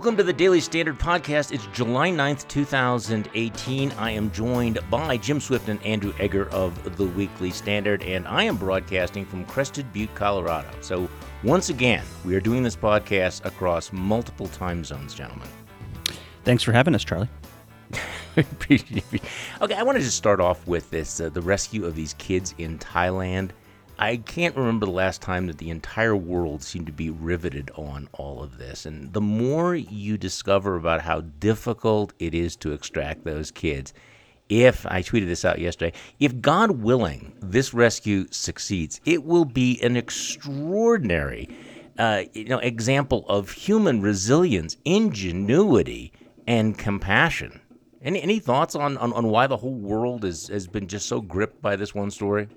Welcome to the Daily Standard Podcast. It's July 9th, 2018. I am joined by Jim Swift and Andrew Egger of the Weekly Standard, and I am broadcasting from Crested Butte, Colorado. So, once again, we are doing this podcast across multiple time zones, gentlemen. Thanks for having us, Charlie. okay, I wanted to just start off with this uh, the rescue of these kids in Thailand. I can't remember the last time that the entire world seemed to be riveted on all of this. And the more you discover about how difficult it is to extract those kids, if I tweeted this out yesterday, if God willing this rescue succeeds, it will be an extraordinary uh, you know, example of human resilience, ingenuity, and compassion. Any, any thoughts on, on, on why the whole world is, has been just so gripped by this one story?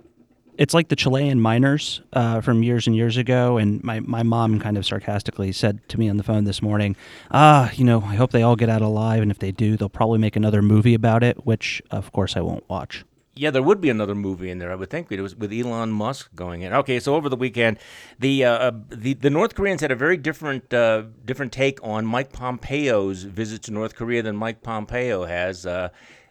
It's like the Chilean miners uh, from years and years ago. And my, my mom kind of sarcastically said to me on the phone this morning, ah, you know, I hope they all get out alive. And if they do, they'll probably make another movie about it, which of course I won't watch. Yeah, there would be another movie in there. I would think it was with Elon Musk going in. Okay, so over the weekend, the uh, uh the, the North Koreans had a very different uh, different take on Mike Pompeo's visit to North Korea than Mike Pompeo has.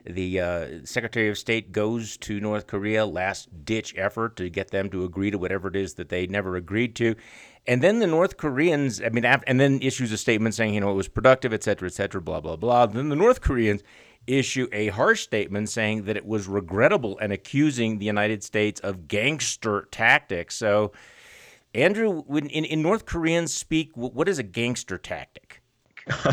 The uh, Secretary of State goes to North Korea, last ditch effort to get them to agree to whatever it is that they never agreed to. And then the North Koreans, I mean, and then issues a statement saying, you know, it was productive, et cetera, et cetera, blah, blah, blah. Then the North Koreans issue a harsh statement saying that it was regrettable and accusing the United States of gangster tactics. So, Andrew, in, in North Koreans speak, what is a gangster tactic?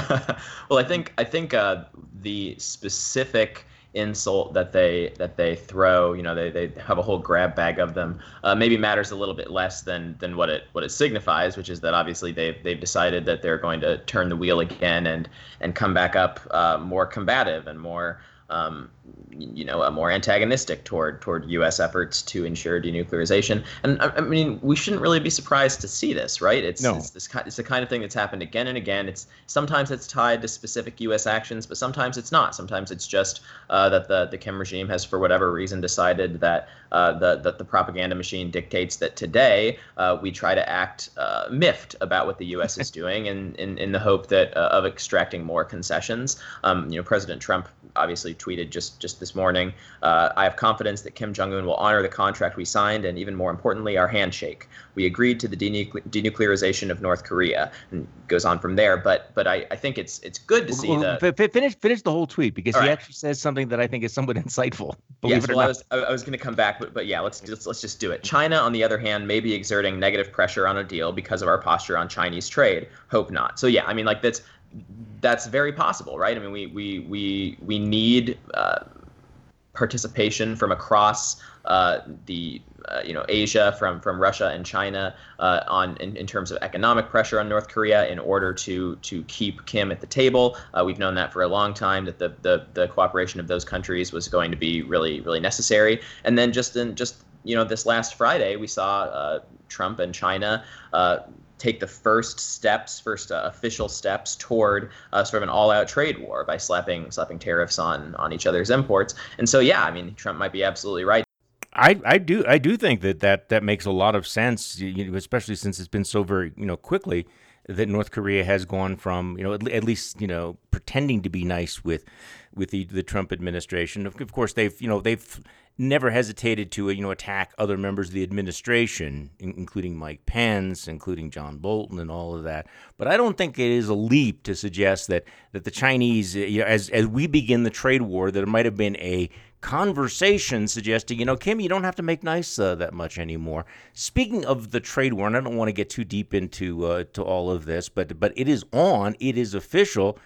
well, I think I think uh, the specific insult that they that they throw, you know, they, they have a whole grab bag of them, uh, maybe matters a little bit less than than what it what it signifies, which is that obviously they've they've decided that they're going to turn the wheel again and and come back up uh, more combative and more um, you know, a more antagonistic toward toward U.S. efforts to ensure denuclearization. And I, I mean, we shouldn't really be surprised to see this, right? It's no. it's, this, it's the kind of thing that's happened again and again. It's sometimes it's tied to specific U.S. actions, but sometimes it's not. Sometimes it's just uh, that the the Kim regime has, for whatever reason, decided that uh, the that the propaganda machine dictates that today uh, we try to act uh, miffed about what the U.S. is doing, in, in in the hope that uh, of extracting more concessions. Um, you know, President Trump obviously tweeted just just this morning. Uh, I have confidence that Kim Jong Un will honor the contract we signed, and even more importantly, our handshake. We agreed to the denuclearization of North Korea, and goes on from there. But but I, I think it's it's good to see well, the finish finish the whole tweet because he right. actually says something that I think is somewhat insightful. Yes, well, I was I was going to come back, but but yeah, let's let's let's just do it. China, on the other hand, may be exerting negative pressure on a deal because of our posture on Chinese trade. Hope not. So yeah, I mean like that's that's very possible, right? I mean, we we we we need uh, participation from across uh, the uh, you know Asia, from from Russia and China, uh, on in, in, terms of economic pressure on North Korea in order to to keep Kim at the table. Uh, we've known that for a long time that the, the the cooperation of those countries was going to be really really necessary. And then just in just you know this last Friday, we saw uh, Trump and China take the first steps, first uh, official steps toward uh, sort of an all-out trade war by slapping slapping tariffs on on each other's imports. And so, yeah, I mean, Trump might be absolutely right. I, I do I do think that, that that makes a lot of sense, especially since it's been so very you know quickly that North Korea has gone from you know at, at least you know pretending to be nice with with the, the Trump administration. Of, of course, they've you know they've never hesitated to you know attack other members of the administration, including Mike Pence, including John Bolton, and all of that. But I don't think it is a leap to suggest that that the Chinese, you know, as as we begin the trade war, that it might have been a conversation suggesting, you know, Kim, you don't have to make nice uh, that much anymore. Speaking of the trade war, and I don't want to get too deep into uh, to all of this, but but it is on, it is official,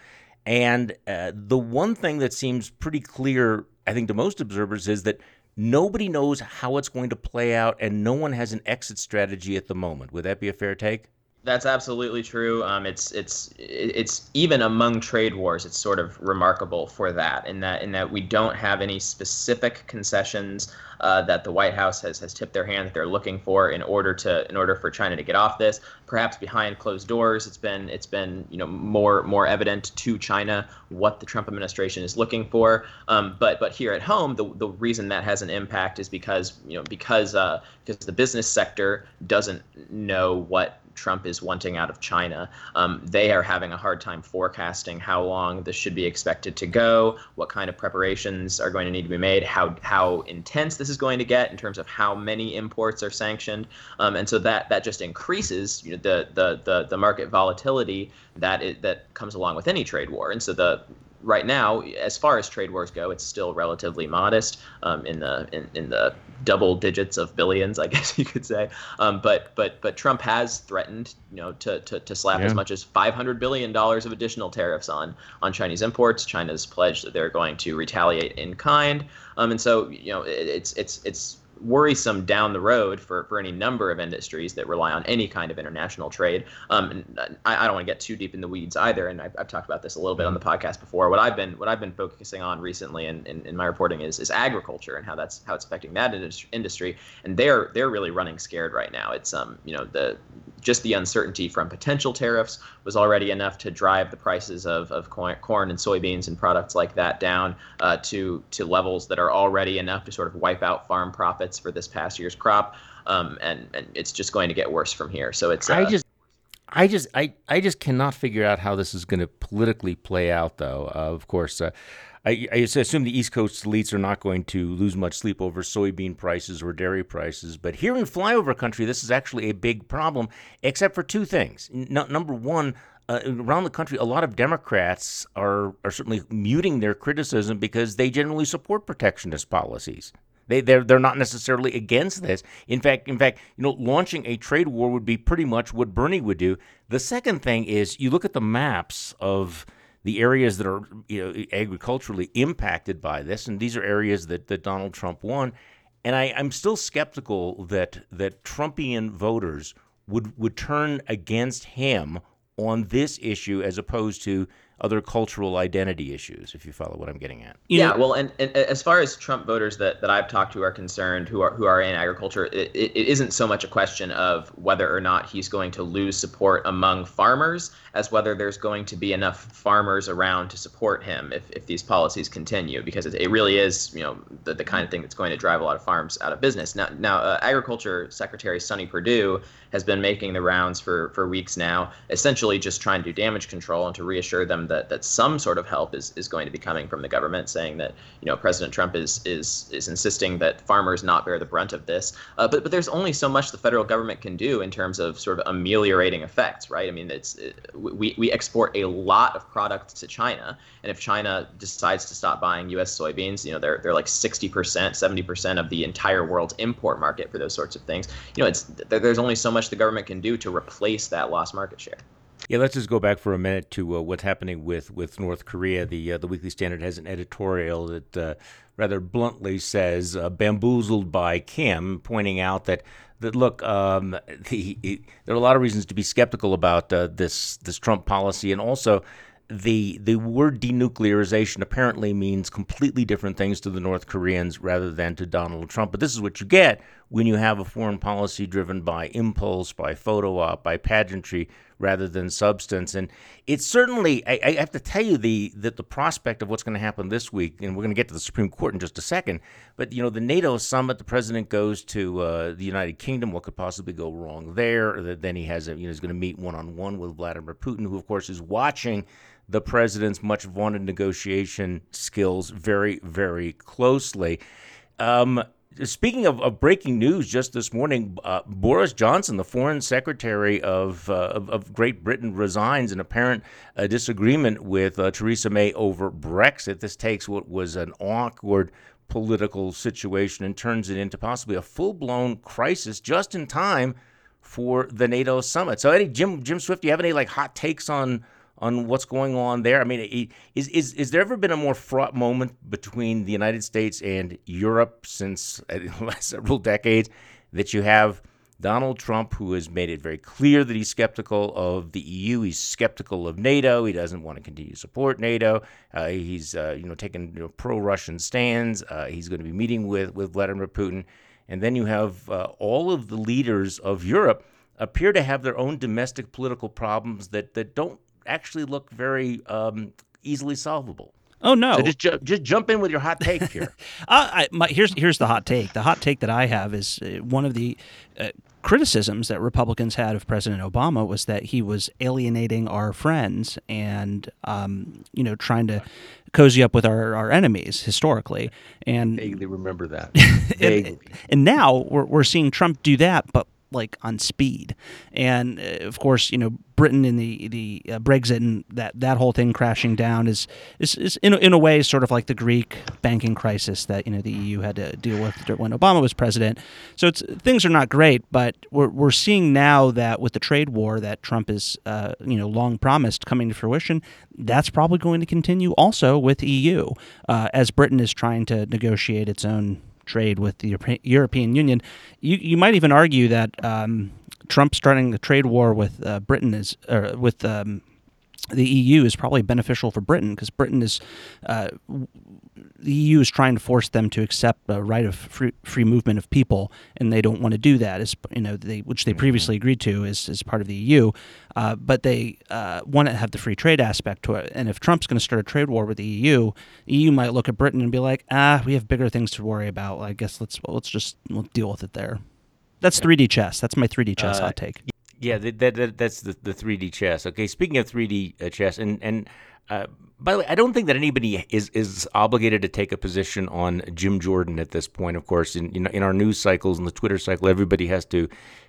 and uh, the one thing that seems pretty clear, I think, to most observers is that nobody knows how it's going to play out, and no one has an exit strategy at the moment. Would that be a fair take? That's absolutely true. Um, it's it's it's even among trade wars, it's sort of remarkable for that. In that in that we don't have any specific concessions uh, that the White House has has tipped their hand that they're looking for in order to in order for China to get off this. Perhaps behind closed doors, it's been it's been you know more more evident to China what the Trump administration is looking for. Um, but but here at home, the the reason that has an impact is because you know because uh, because the business sector doesn't know what Trump is wanting out of China. Um, they are having a hard time forecasting how long this should be expected to go, what kind of preparations are going to need to be made, how how intense this is going to get in terms of how many imports are sanctioned, um, and so that that just increases you know, the, the the the market volatility that it, that comes along with any trade war. And so the right now, as far as trade wars go, it's still relatively modest um, in the in, in the double digits of billions, I guess you could say. Um, but but but Trump has threatened, you know, to to, to slap yeah. as much as 500 billion dollars of additional tariffs on on Chinese imports. China's pledged that they're going to retaliate in kind. Um, and so you know, it, it's it's it's worrisome down the road for, for any number of industries that rely on any kind of international trade. Um, I, I, don't want to get too deep in the weeds either, and I've, I've, talked about this a little bit on the podcast before. What I've been what I've been focusing on recently in, in, in my reporting is, is agriculture and how that's how it's affecting that industry, and they're they're really running scared right now. It's um you know the just the uncertainty from potential tariffs was already enough to drive the prices of, of corn and soybeans and products like that down uh, to to levels that are already enough to sort of wipe out farm profits for this past year's crop. Um, and and it's just going to get worse from here. So it's uh, I just I just I, I just cannot figure out how this is going to politically play out though. Uh, of course, uh, I, I, assume the East Coast elites are not going to lose much sleep over soybean prices or dairy prices. But here in flyover country, this is actually a big problem, except for two things. Number one, uh, around the country, a lot of Democrats are, are certainly muting their criticism because they generally support protectionist policies. They they're they're not necessarily against this. In fact, in fact, you know, launching a trade war would be pretty much what Bernie would do. The second thing is you look at the maps of the areas that are you know, agriculturally impacted by this, and these are areas that, that Donald Trump won. And I, I'm still skeptical that that Trumpian voters would would turn against him on this issue as opposed to other cultural identity issues, if you follow what I'm getting at. You yeah, know, well, and, and, as far as Trump voters that, that I've talked to are concerned, who are who are in agriculture, it, it isn't so much a question of whether or not he's going to lose support among farmers as whether there's going to be enough farmers around to support him if, if these policies continue, because it, it really is, you know, the, the kind of thing that's going to drive a lot of farms out of business. Now, now, uh, Agriculture Secretary Sonny Perdue has been making the rounds for for weeks now, essentially just trying to do damage control and to reassure them that that some sort of help is, is going to be coming from the government, saying that you know President Trump is is is insisting that farmers not bear the brunt of this. Uh, but but there's only so much the federal government can do in terms of sort of ameliorating effects, right? I mean, it's it, we we export a lot of products to China, and if China decides to stop buying U.S. soybeans, you know they're they're like 60 percent, 70 percent of the entire world's import market for those sorts of things. You know, it's there's only so much the government can do to replace that lost market share. Yeah, let's just go back for a minute to uh, what's happening with, with North Korea. The uh, the Weekly Standard has an editorial that uh, rather bluntly says uh, "bamboozled by Kim," pointing out that that look, um, the, there are a lot of reasons to be skeptical about uh, this this Trump policy, and also the the word denuclearization apparently means completely different things to the North Koreans rather than to Donald Trump. But this is what you get when you have a foreign policy driven by impulse, by photo op, by pageantry rather than substance. And it's certainly I, I have to tell you the that the prospect of what's going to happen this week, and we're going to get to the Supreme Court in just a second. But you know, the NATO summit, the president goes to uh, the United Kingdom. What could possibly go wrong there? Then he has a, you know he's going to meet one on one with Vladimir Putin, who of course is watching the president's much vaunted negotiation skills very, very closely. Um, speaking of, of, breaking news, just this morning, uh, Boris Johnson, the foreign secretary of, uh, of, of, Great Britain, resigns in apparent uh, disagreement with uh, Theresa May over Brexit. This takes what was an awkward political situation and turns it into possibly a full blown crisis just in time for the NATO summit. So, Eddie, Jim, Jim Swift, do you have any like hot takes on on what's going on there? I mean, is is is there ever been a more fraught moment between the United States and Europe since the last several decades that you have Donald Trump, who has made it very clear that he's skeptical of the EU, he's skeptical of NATO, he doesn't want to continue to support NATO, uh, he's uh, you know taking you know, pro-Russian stands, uh, he's going to be meeting with with Vladimir Putin, and then you have uh, all of the leaders of Europe appear to have their own domestic political problems that that don't actually look very um, easily solvable. Oh no! So just ju- just jump in with your hot take here. uh, I, my, here's here's the hot take. The hot take that I have is uh, one of the uh, criticisms that Republicans had of President Obama was that he was alienating our friends and um, you know trying to cozy up with our, our enemies historically. And vaguely remember that. and, and now we're we're seeing Trump do that, but like on speed. And uh, of course, you know, Britain and the the uh, Brexit and that that whole thing crashing down is is, is in, a, in a way sort of like the Greek banking crisis that you know the EU had to deal with when Obama was president. So it's things are not great, but we're we're seeing now that with the trade war that Trump is uh, you know long promised coming to fruition, that's probably going to continue also with EU uh, as Britain is trying to negotiate its own trade with the European Union. You, you might even argue that um, Trump starting the trade war with uh, Britain is uh, with um, the EU is probably beneficial for Britain because Britain is uh, the EU is trying to force them to accept a right of free, free movement of people, and they don't want to do that. As you know, they, which they mm-hmm. previously agreed to as, as part of the EU, uh, but they uh, want to have the free trade aspect to it. And if Trump's going to start a trade war with the EU, the EU might look at Britain and be like, ah, we have bigger things to worry about. I guess let's let's just we'll deal with it there. That's 3D chess. That's my 3D chess uh, hot take. Yeah, that, that, that's the, the 3D chess. Okay, speaking of 3D uh, chess, and and uh, by the way, I don't think that anybody is is obligated to take a position on Jim Jordan at this point. Of course, in you know in our news cycles and the Twitter cycle, everybody has to,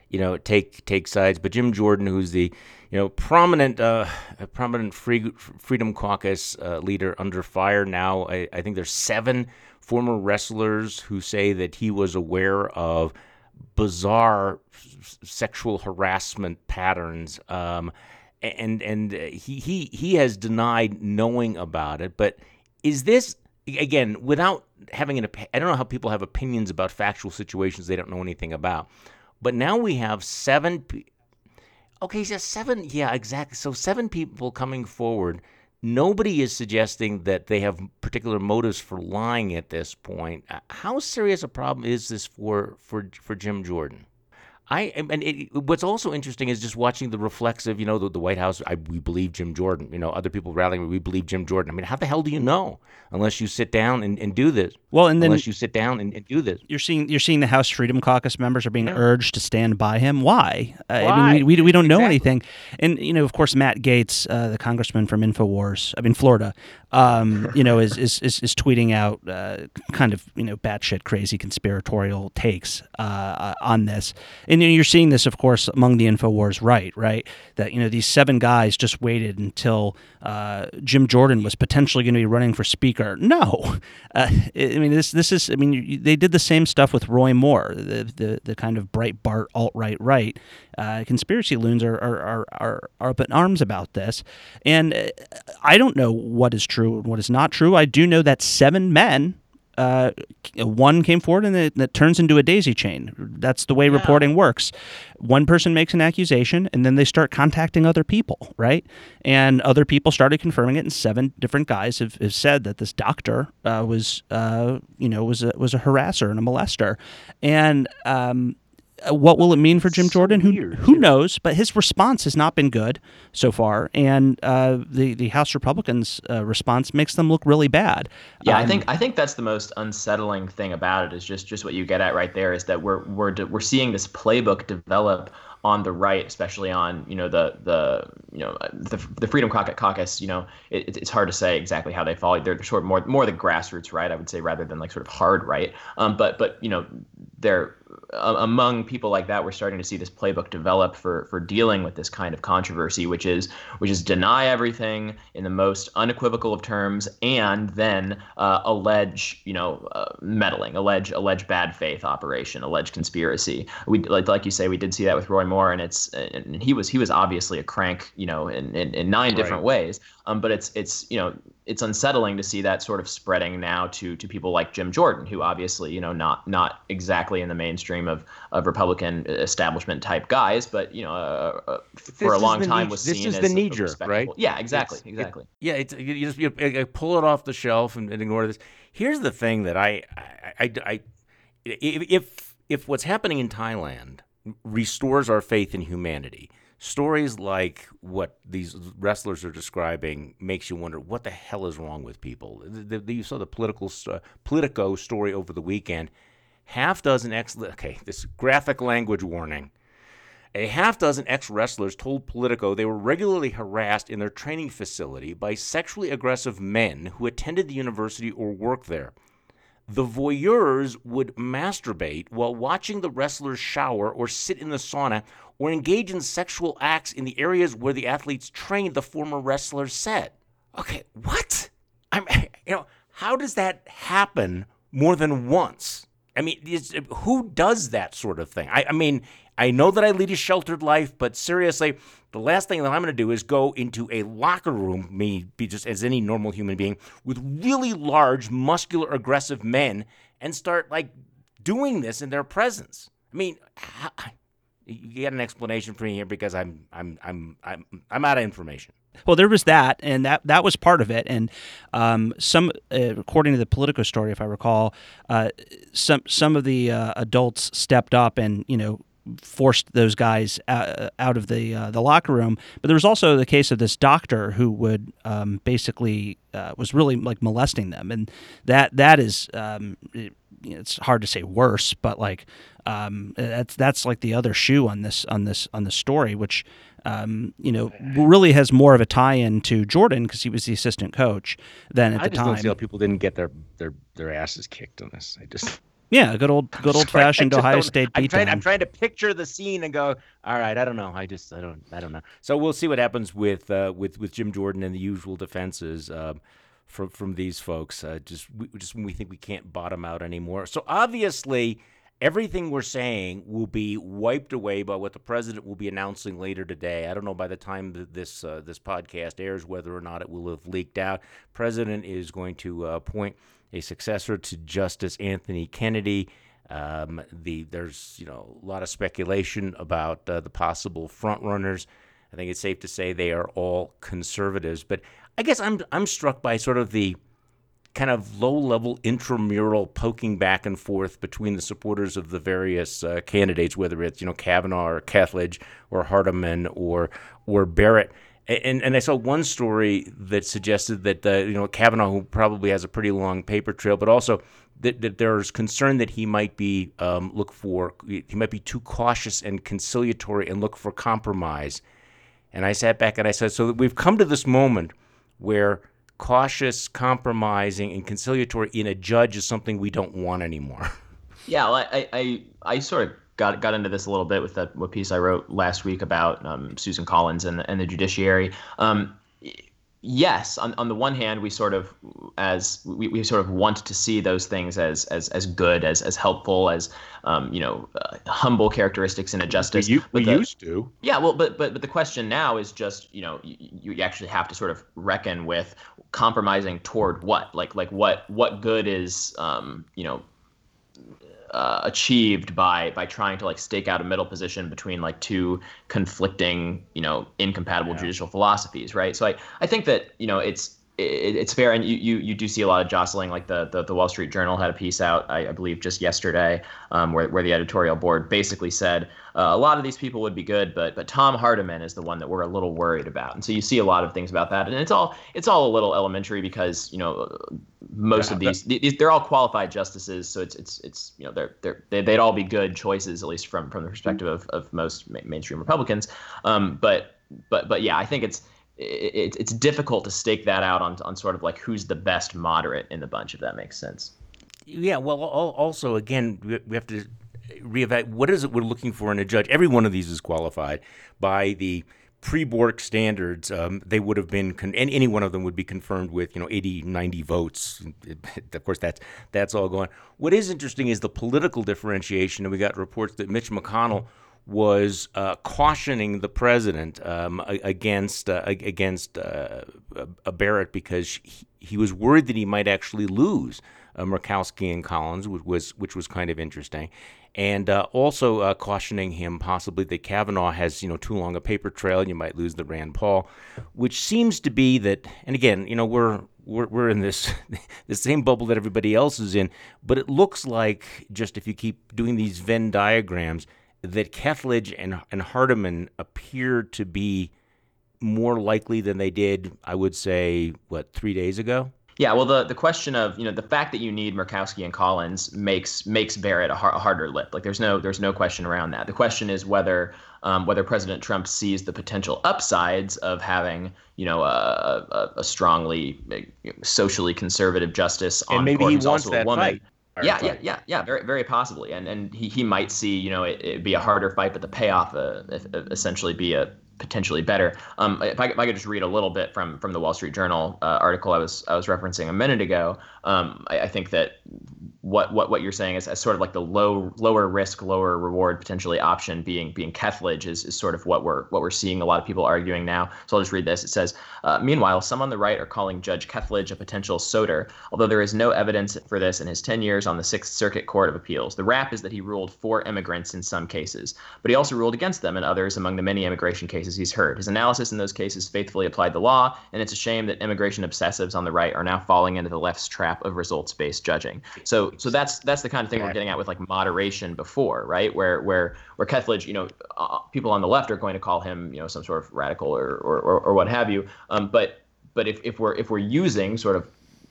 you know, take take sides. But Jim Jordan, who's the you know prominent uh, prominent free, Freedom Caucus uh, leader under fire now, I, I think there's seven former wrestlers who say that he was aware of bizarre sexual harassment patterns. Um, and and uh, he he he has denied knowing about it. But is this again without having an? I don't know how people have opinions about factual situations they don't know anything about. But now we have seven. Okay, so seven. Yeah, exactly. So seven people coming forward. Nobody is suggesting that they have particular motives for lying at this point. How serious a problem is this for for for Jim Jordan? I and it, what's also interesting is just watching the reflexive, you know, the, the White House. I, we believe Jim Jordan. You know, other people rallying. We believe Jim Jordan. I mean, how the hell do you know unless you sit down and, and do this? Well, and then unless you sit down and, and do this, you're seeing you're seeing the House Freedom Caucus members are being yeah. urged to stand by him. Why? Why? I mean, we, we, we don't know exactly. anything. And you know, of course, Matt Gaetz, uh, the congressman from Infowars, I mean Florida, um, you know, is, is, is, is tweeting out uh, kind of you know batshit crazy conspiratorial takes uh, uh on this, and you know, you're seeing this, of course, among the Infowars right, right, that you know these seven guys just waited until uh, Jim Jordan was potentially going to be running for speaker. No, uh, I mean this this is I mean they did the same stuff with Roy Moore, the the, the kind of Breitbart alt right right. Uh, conspiracy loons are are, are are are up in arms about this, and I don't know what is true and what is not true. I do know that seven men uh, one came forward and it, that turns into a daisy chain. That's the way yeah. reporting works. One person makes an accusation and then they start contacting other people, right? And other people started confirming it, and seven different guys have, have said that this doctor uh, was, uh, you know, was a, was a harasser and a molester. And um, what will it mean for Jim so Jordan? Who weird, who knows? But his response has not been good so far, and uh, the the House Republicans' uh, response makes them look really bad. Yeah, um, I think I think that's the most unsettling thing about it is just just what you get at right there is that we're we're we're seeing this playbook develop on the right, especially on you know the the you know the, the Freedom Caucus. You know, it, it's hard to say exactly how they fall. They're sort of more more the grassroots right, I would say, rather than like sort of hard right. Um, but but you know, they're among people like that, we're starting to see this playbook develop for for dealing with this kind of controversy, which is which is deny everything in the most unequivocal of terms, and then uh, allege you know uh, meddling, allege allege bad faith operation, allege conspiracy. We like like you say, we did see that with Roy Moore, and it's and he was he was obviously a crank, you know, in in, in nine right. different ways. Um, but it's it's you know it's unsettling to see that sort of spreading now to to people like Jim Jordan, who obviously you know not not exactly in the mainstream of of Republican establishment type guys, but you know uh, uh, for a long time knee, was this seen is as the knee jerk, right? Yeah, exactly, it's, exactly. It, yeah, it's you just you pull it off the shelf and, and, ignore this. Here's the thing that I I, I, I if if what's happening in Thailand restores our faith in humanity stories like what these wrestlers are describing makes you wonder what the hell is wrong with people. The, the, you saw the political uh, Politico story over the weekend. Half dozen ex Okay, this graphic language warning. A half dozen ex wrestlers told Politico they were regularly harassed in their training facility by sexually aggressive men who attended the university or worked there. The voyeurs would masturbate while watching the wrestlers shower or sit in the sauna or engage in sexual acts in the areas where the athletes trained, the former wrestlers said. Okay, what? I'm, you know, how does that happen more than once? I mean, who does that sort of thing? I, I mean, I know that I lead a sheltered life, but seriously, the last thing that I'm going to do is go into a locker room, me be just as any normal human being, with really large, muscular, aggressive men and start like doing this in their presence. I mean, you get an explanation for me here because I'm I'm I'm I'm I'm out of information. Well, there was that, and that that was part of it. And um, some, uh, according to the Politico story, if I recall, uh, some some of the uh, adults stepped up and you know forced those guys out, out of the uh, the locker room. But there was also the case of this doctor who would um, basically uh, was really like molesting them, and that that is um, it, it's hard to say worse, but like um, that's that's like the other shoe on this on this on the story, which. Um, you know, really has more of a tie-in to Jordan because he was the assistant coach than at I the time. I just don't see how people didn't get their their their asses kicked on this. I just yeah, good old good old fashioned Ohio State I'm trying, I'm trying, to picture the scene and go, all right, I don't know. I just I don't I don't know. So we'll see what happens with uh, with with Jim Jordan and the usual defenses uh, from from these folks. Uh, just we, just when we think we can't bottom out anymore. So obviously. Everything we're saying will be wiped away by what the president will be announcing later today. I don't know by the time this uh, this podcast airs whether or not it will have leaked out. President is going to uh, appoint a successor to Justice Anthony Kennedy. Um, the there's you know a lot of speculation about uh, the possible frontrunners. I think it's safe to say they are all conservatives. But I guess I'm I'm struck by sort of the kind of low level intramural poking back and forth between the supporters of the various uh, candidates, whether it's you know Kavanaugh or Kethledge or Hardiman or or Barrett. And, and I saw one story that suggested that uh, you know Kavanaugh, who probably has a pretty long paper trail, but also that, that there's concern that he might be um, look for he might be too cautious and conciliatory and look for compromise. And I sat back and I said, so we've come to this moment where cautious, compromising, and conciliatory in a judge is something we don't want anymore. Yeah, well, I, I I sort of got got into this a little bit with that what piece I wrote last week about um, Susan Collins and the, and the judiciary. Um, yes, on, on the one hand, we sort of as we, we sort of want to see those things as as as good, as as helpful, as um, you know, uh, humble characteristics in a justice. We, we the, used to. Yeah, well, but but but the question now is just you know you, you actually have to sort of reckon with compromising toward what like like what what good is um, you know uh, achieved by by trying to like stake out a middle position between like two conflicting you know incompatible yeah. judicial philosophies right so i i think that you know it's it, it's fair, and you, you you do see a lot of jostling. Like the the, the Wall Street Journal had a piece out, I, I believe, just yesterday, um, where where the editorial board basically said uh, a lot of these people would be good, but but Tom Hardiman is the one that we're a little worried about. And so you see a lot of things about that, and it's all it's all a little elementary because you know most yeah, of these, these they're all qualified justices, so it's it's it's you know they're they're they, would all be good choices at least from from the perspective of of most mainstream Republicans. Um, but but but yeah, I think it's it, it's difficult to stake that out on, on sort of like who's the best moderate in the bunch, if that makes sense. Yeah, well, also, again, we have to reevaluate what is it we're looking for in a judge. Every one of these is qualified by the pre-Bork standards. Um, they would have been, con- any one of them would be confirmed with, you know, 80, 90 votes. of course, that's that's all going. What is interesting is the political differentiation, and we got reports that Mitch McConnell was uh, cautioning the president um, against uh, against uh, Barrett because he, he, was worried that he might actually lose uh, Murkowski and Collins, which was which was kind of interesting, and uh, also uh, cautioning him possibly that Kavanaugh has you know too long a paper trail and you might lose the Rand Paul, which seems to be that. And again, you know we're we're, we're in this the same bubble that everybody else is in, but it looks like just if you keep doing these Venn diagrams that Kethledge and, and Hardiman appear to be more likely than they did, I would say, what, three days ago? Yeah, well, the, the question of you know the fact that you need Murkowski and Collins makes makes Barrett a, har- a harder lip. Like there's no there's no question around that. The question is whether um, whether President Trump sees the potential upsides of having you know a, a, a strongly socially conservative justice on and maybe court he who's wants also a that woman. fight. Yeah, yeah, yeah, yeah, very, very possibly, and and he, he might see you know it, it be a harder fight, but the payoff uh, essentially be a potentially better. Um, if I, if I could just read a little bit from from the Wall Street Journal uh, article I was I was referencing a minute ago, um, I, I, think that what what what you're saying is, as sort of like the low lower risk lower reward potentially option being being Kethledge is, is sort of what we're what we're seeing a lot of people arguing now. So I'll just read this. It says uh, meanwhile some on the right are calling Judge Kethledge a potential Souter although there is no evidence for this in his 10 years on the Sixth Circuit Court of Appeals. The rap is that he ruled for immigrants in some cases but he also ruled against them in others among the many immigration cases he's heard. His analysis in those cases faithfully applied the law and it's a shame that immigration obsessives on the right are now falling into the left's trap of results based judging. So so that's that's the kind of thing we're getting at with like moderation before, right? Where where where Kethledge, you know, uh, people on the left are going to call him, you know, some sort of radical or or, or, or what have you. Um, but but if, if we're if we're using sort of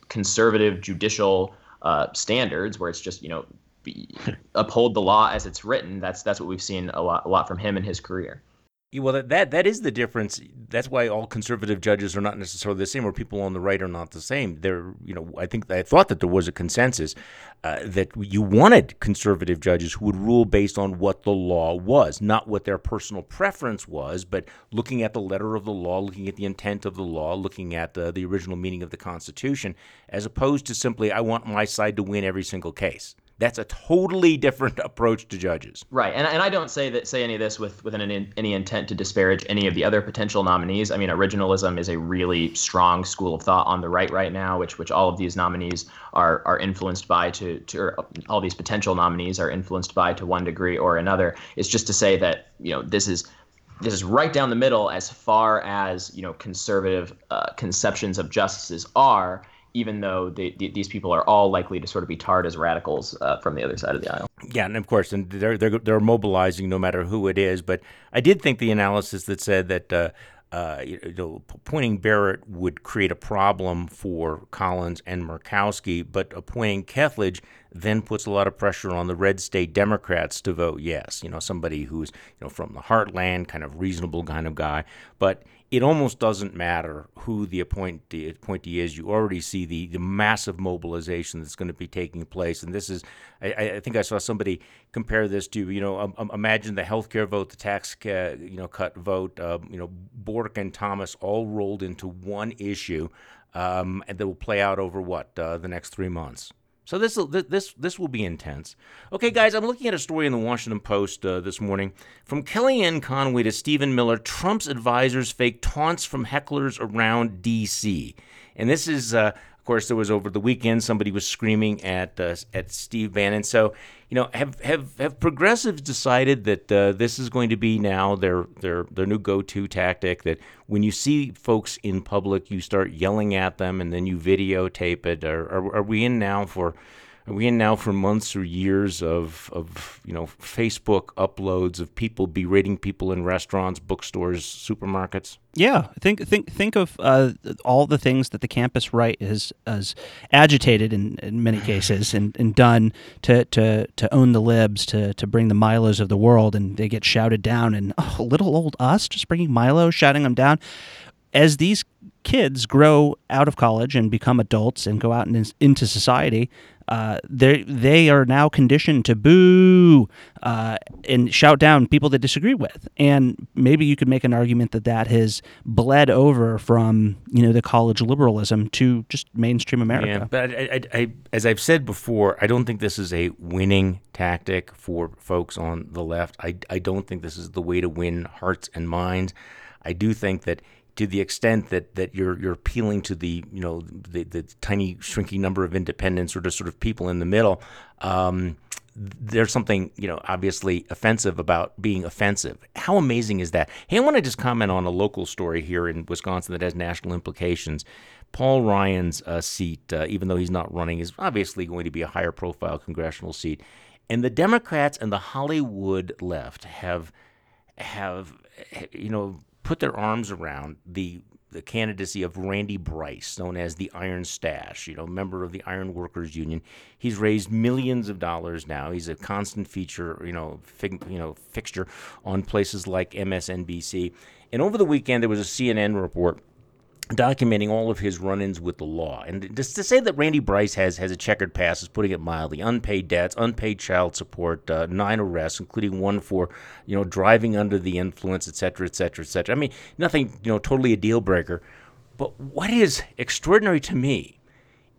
conservative judicial uh, standards, where it's just you know be, uphold the law as it's written, that's that's what we've seen a lot a lot from him in his career. Well, that, that that is the difference. That's why all conservative judges are not necessarily the same, or people on the right are not the same. There, you know, I think I thought that there was a consensus uh, that you wanted conservative judges who would rule based on what the law was, not what their personal preference was, but looking at the letter of the law, looking at the intent of the law, looking at uh, the original meaning of the Constitution, as opposed to simply I want my side to win every single case. That's a totally different approach to judges. Right, and, and I don't say that say any of this with with any, any intent to disparage any of the other potential nominees. I mean, originalism is a really strong school of thought on the right right now, which which all of these nominees are are influenced by to to all these potential nominees are influenced by to one degree or another. It's just to say that you know this is this is right down the middle as far as you know conservative uh, conceptions of justices are even though they, these people are all likely to sort of be tarred as radicals uh, from the other side of the aisle. Yeah, and of course, and they're they're they're mobilizing no matter who it is. But I did think the analysis that said that. Uh, uh, you know, appointing Barrett would create a problem for Collins and Murkowski, but appointing Kethledge then puts a lot of pressure on the red state Democrats to vote yes. You know, somebody who's you know from the heartland, kind of reasonable kind of guy. But it almost doesn't matter who the appointee, appointee is. You already see the, the massive mobilization that's going to be taking place. And this is, I, I think I saw somebody compare this to, you know, um, um imagine the healthcare vote, the tax, uh, you know, cut vote, uh, you know, Bork and Thomas all rolled into one issue, um, and that will play out over what uh, the next three months. So this this this will be intense. Okay, guys, I'm looking at a story in the Washington Post uh, this morning from Kellyanne Conway to Stephen Miller. Trump's advisors fake taunts from hecklers around D.C. And this is uh, of course, there was over the weekend somebody was screaming at uh, at Steve Bannon. So, you know, have have have progressives decided that uh, this is going to be now their their their new go-to tactic? That when you see folks in public, you start yelling at them and then you videotape it. Are are, are we in now for we in now for months or years of, of you know Facebook uploads of people berating people in restaurants, bookstores, supermarkets? Yeah, think think think of uh, all the things that the campus right has has agitated in, in many cases and, and done to, to to own the libs to to bring the Milos of the world, and they get shouted down. And oh, little old us just bringing Milo, shouting them down. As these kids grow out of college and become adults and go out in, into society, uh, they they are now conditioned to boo uh, and shout down people they disagree with, and maybe you could make an argument that that has bled over from you know the college liberalism to just mainstream America. Yeah, but I, I, I, as I've said before, I don't think this is a winning tactic for folks on the left. I, I don't think this is the way to win hearts and minds. I do think that to the extent that, that you're you're appealing to the you know the, the tiny shrinking number of independents or just sort of people in the middle, um, there's something you know obviously offensive about being offensive. How amazing is that? Hey, I want to just comment on a local story here in Wisconsin that has national implications. Paul Ryan's uh, seat, uh, even though he's not running, is obviously going to be a higher profile congressional seat, and the Democrats and the Hollywood left have have you know put their arms around the the candidacy of Randy Bryce, known as the Iron Stash, you know, member of the Iron Workers Union. He's raised millions of dollars now. He's a constant feature, you know, you know, fixture on places like MSNBC. And over the weekend, there was a CNN report documenting all of his run-ins with the law. And just to say that Randy Bryce has has a checkered past is putting it mildly. Unpaid debts, unpaid child support, uh, nine arrests, including one for you know driving under the influence, et cetera, et cetera, et cetera. I mean, nothing you know totally a deal breaker. But what is extraordinary to me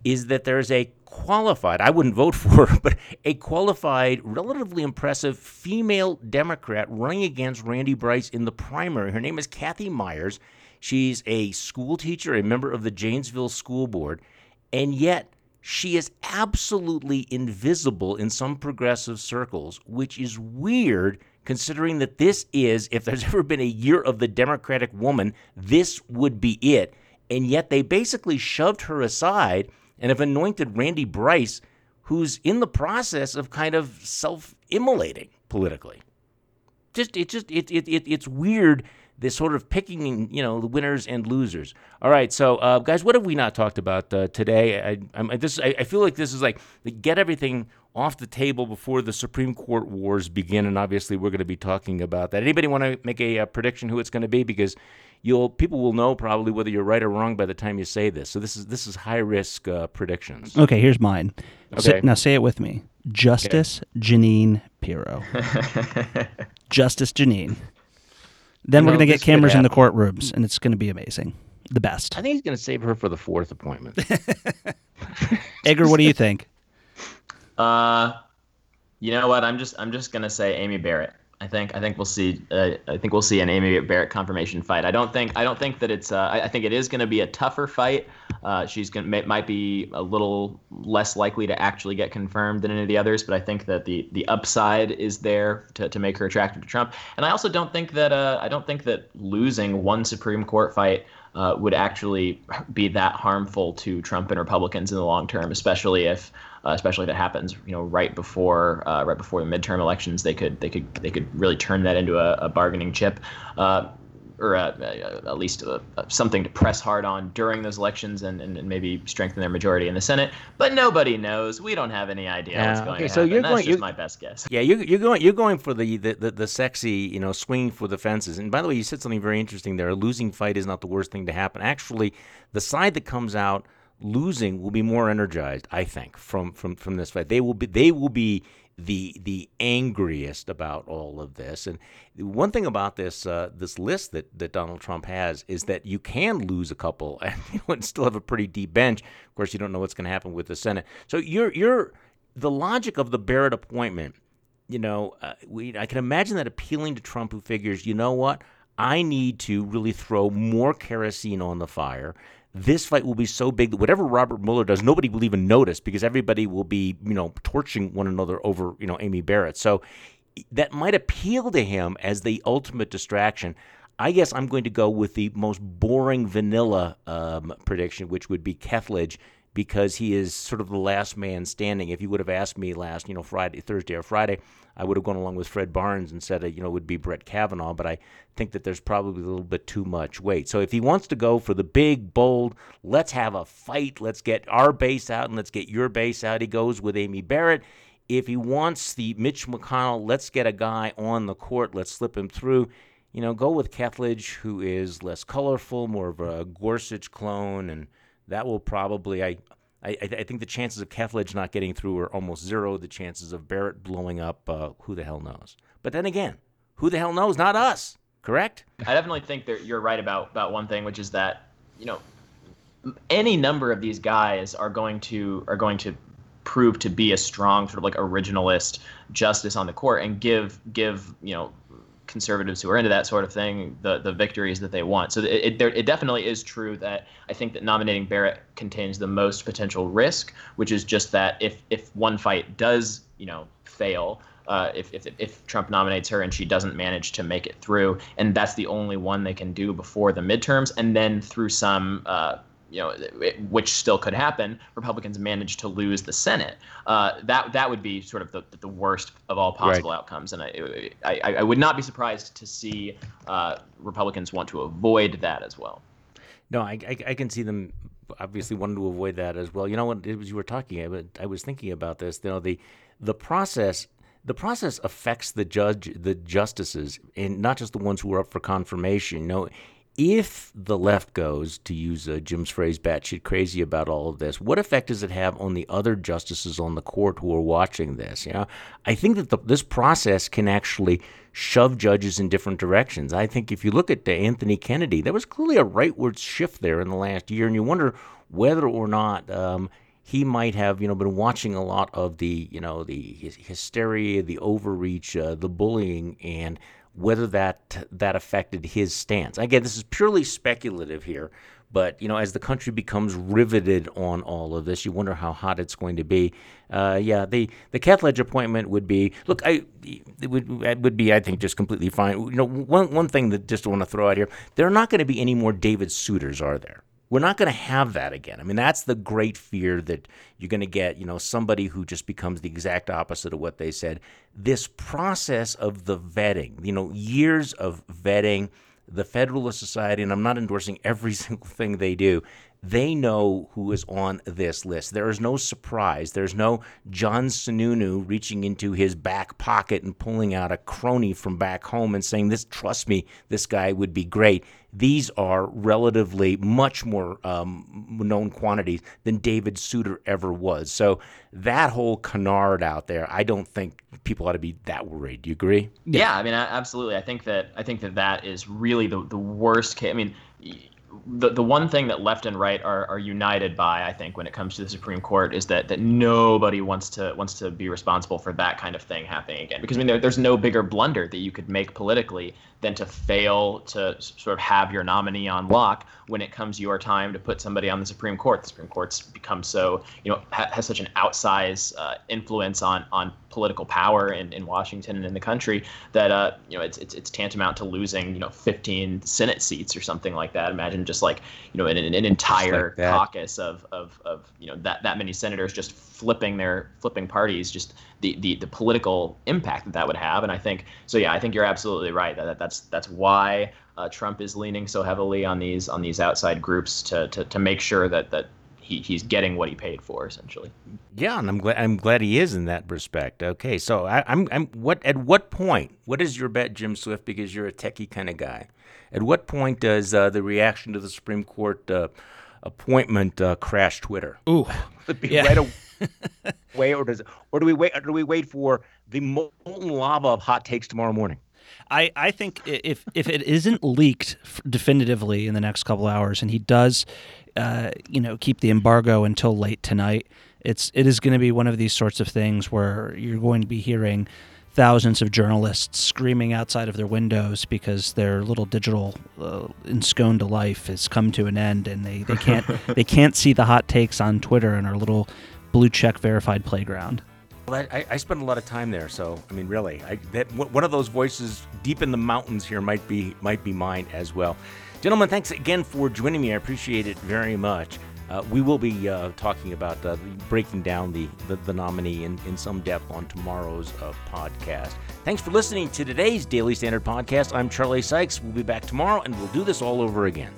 is that there's a qualified, I wouldn't vote for her, but a qualified, relatively impressive female Democrat running against Randy Bryce in the primary. Her name is Cathy Myers. She's a school teacher, a member of the Janesville School Board, and yet she is absolutely invisible in some progressive circles, which is weird considering that this is, if there's ever been a year of the Democratic woman, this would be it. And yet they basically shoved her aside and have anointed Randy Bryce, who's in the process of kind of self immolating politically. Just it just it, it, it it's weird this sort of picking, you know, the winners and losers. All right, so uh, guys, what have we not talked about uh, today? I, I'm, this, I, I, feel like this is like get everything off the table before the Supreme Court wars begin, and obviously we're going to be talking about that. Anybody want to make a, a prediction who it's going to be? Because you'll people will know probably whether you're right or wrong by the time you say this. So this is this is high risk uh, predictions. Okay, here's mine. Okay. now say it with me. Justice okay. Jeanine Pirro. Justice Jeanine. Then you we're going to get cameras in the courtrooms, and it's going to be amazing. The best. I think he's going to save her for the fourth appointment. Egger, what do you think? Uh, you know what? I'm just I'm just going to say Amy Barrett. I think I think we'll see. Uh, I think we'll see an Amy Barrett confirmation fight. I don't think I don't think that it's. Uh, I, I, think it is going to be a tougher fight. Uh, she's going to might be a little less likely to actually get confirmed than any of the others, but I think that the the upside is there to, to make her attractive to Trump. And I also don't think that uh, I don't think that losing one Supreme Court fight uh, would actually be that harmful to Trump and Republicans in the long term, especially if uh, especially if it happens, you know, right before uh, right before the midterm elections. They could they could they could really turn that into a, a bargaining chip. Uh, or uh, uh, at least uh, something to press hard on during those elections and, and, and, maybe strengthen their majority in the Senate. But nobody knows. We don't have any idea yeah. what's going okay, to so happen. You're That's going, just my best guess. Yeah, you're, you're going you're going for the, the, the, the, sexy, you know, swinging for the fences. And by the way, you said something very interesting there. A losing fight is not the worst thing to happen. Actually, the side that comes out losing will be more energized, I think, from from from this fight. They will be they will be the the angriest about all of this. And one thing about this uh, this list that, that Donald Trump has is that you can lose a couple and, you still have a pretty deep bench. Of course, you don't know what's going to happen with the Senate. So you're you're the logic of the Barrett appointment. You know, uh, we, I can imagine that appealing to Trump, who figures, you know what, I need to really throw more kerosene on the fire this fight will be so big that whatever Robert Mueller does, nobody will even notice because everybody will be, you know, torching one another over, you know, Amy Barrett. So that might appeal to him as the ultimate distraction. I guess I'm going to go with the most boring vanilla um, prediction, which would be Kethledge, because he is sort of the last man standing. If you would have asked me last, you know, Friday, Thursday or Friday, I would have gone along with Fred Barnes and said, you know, it would be Brett Kavanaugh, but I think that there's probably a little bit too much weight. So if he wants to go for the big, bold, let's have a fight, let's get our base out and let's get your base out, he goes with Amy Barrett. If he wants the Mitch McConnell, let's get a guy on the court, let's slip him through. You know, go with Kethledge, who is less colorful, more of a Gorsuch clone, and that will probably I I, I, think the chances of Kethledge not getting through are almost zero. The chances of Barrett blowing up, uh, who the hell knows? But then again, who the hell knows? Not us, correct? I definitely think that you're right about about one thing, which is that you know any number of these guys are going to are going to prove to be a strong sort of like originalist justice on the court and give give you know conservatives who are into that sort of thing the the victories that they want. So it it, there, it definitely is true that I think that nominating Barrett contains the most potential risk, which is just that if if one fight does you know fail. Uh, if, if, if Trump nominates her and she doesn't manage to make it through, and that's the only one they can do before the midterms, and then through some uh, you know, which still could happen, Republicans manage to lose the Senate. Uh, that that would be sort of the, the worst of all possible right. outcomes, and I, I, I would not be surprised to see uh, Republicans want to avoid that as well. No, I, I, I can see them obviously wanting to avoid that as well. You know what? It you were talking about. I was thinking about this. You know the the process. The process affects the judge, the justices, and not just the ones who are up for confirmation. You know, if the left goes, to use uh, Jim's phrase, batshit crazy about all of this, what effect does it have on the other justices on the court who are watching this? You know, I think that the, this process can actually shove judges in different directions. I think if you look at uh, Anthony Kennedy, there was clearly a rightward shift there in the last year, and you wonder whether or not. Um, he might have, you know, been watching a lot of the, you know, the hysteria, the overreach, uh, the bullying, and whether that that affected his stance. Again, this is purely speculative here, but you know, as the country becomes riveted on all of this, you wonder how hot it's going to be. Uh, yeah, the the Kethledge appointment would be look, I it would it would be I think just completely fine. You know, one one thing that just want to throw out here, there are not going to be any more David Souters, are there? We're not going to have that again. I mean, that's the great fear that you're going to get, you know, somebody who just becomes the exact opposite of what they said. This process of the vetting, you know, years of vetting, the Federalist Society, and I'm not endorsing every single thing they do, they know who is on this list. There is no surprise. There's no John Sununu reaching into his back pocket and pulling out a crony from back home and saying, "This, trust me, this guy would be great." These are relatively much more um, known quantities than David Souter ever was. So that whole canard out there, I don't think people ought to be that worried. Do you agree? Yeah, yeah I mean, absolutely. I think that I think that that is really the the worst case. I mean the the one thing that left and right are, are united by, I think, when it comes to the Supreme Court, is that that nobody wants to wants to be responsible for that kind of thing happening again. Because I mean, there, there's no bigger blunder that you could make politically than to fail to sort of have your nominee on lock when it comes your time to put somebody on the Supreme Court. The Supreme Court's become so, you know, ha- has such an outsized uh, influence on on political power in, in Washington and in the country that uh, you know it's, it's it's tantamount to losing you know 15 Senate seats or something like that. Imagine just like you know an, an entire like caucus of, of of you know that that many senators just flipping their flipping parties, just the the, the political impact that that would have. And I think so. Yeah, I think you're absolutely right. That, that that's that's why uh, Trump is leaning so heavily on these on these outside groups to to, to make sure that that he, he's getting what he paid for essentially. Yeah, and I'm glad I'm glad he is in that respect. Okay, so I, am I'm, I'm what at what point? What is your bet, Jim Swift? Because you're a techie kind of guy. At what point does uh, the reaction to the Supreme Court uh, appointment uh, crash Twitter? Ooh, yeah. right away, or does or do we wait? Or do we wait for the molten lava of hot takes tomorrow morning? I, I think if if it isn't leaked definitively in the next couple hours, and he does, uh, you know, keep the embargo until late tonight, it's it is going to be one of these sorts of things where you're going to be hearing thousands of journalists screaming outside of their windows because their little digital uh, ensconed life has come to an end, and they, they can't they can't see the hot takes on Twitter and our little blue check verified playground. Well, I, I spend a lot of time there, so I mean, really, I, that one of those voices deep in the mountains here might be might be mine as well. Gentlemen, thanks again for joining me. I appreciate it very much. Uh, we will be uh, talking about uh, breaking down the, the, the, nominee in, in some depth on tomorrow's uh, podcast. Thanks for listening to today's Daily Standard podcast. I'm Charlie Sykes. We'll be back tomorrow, and we'll do this all over again.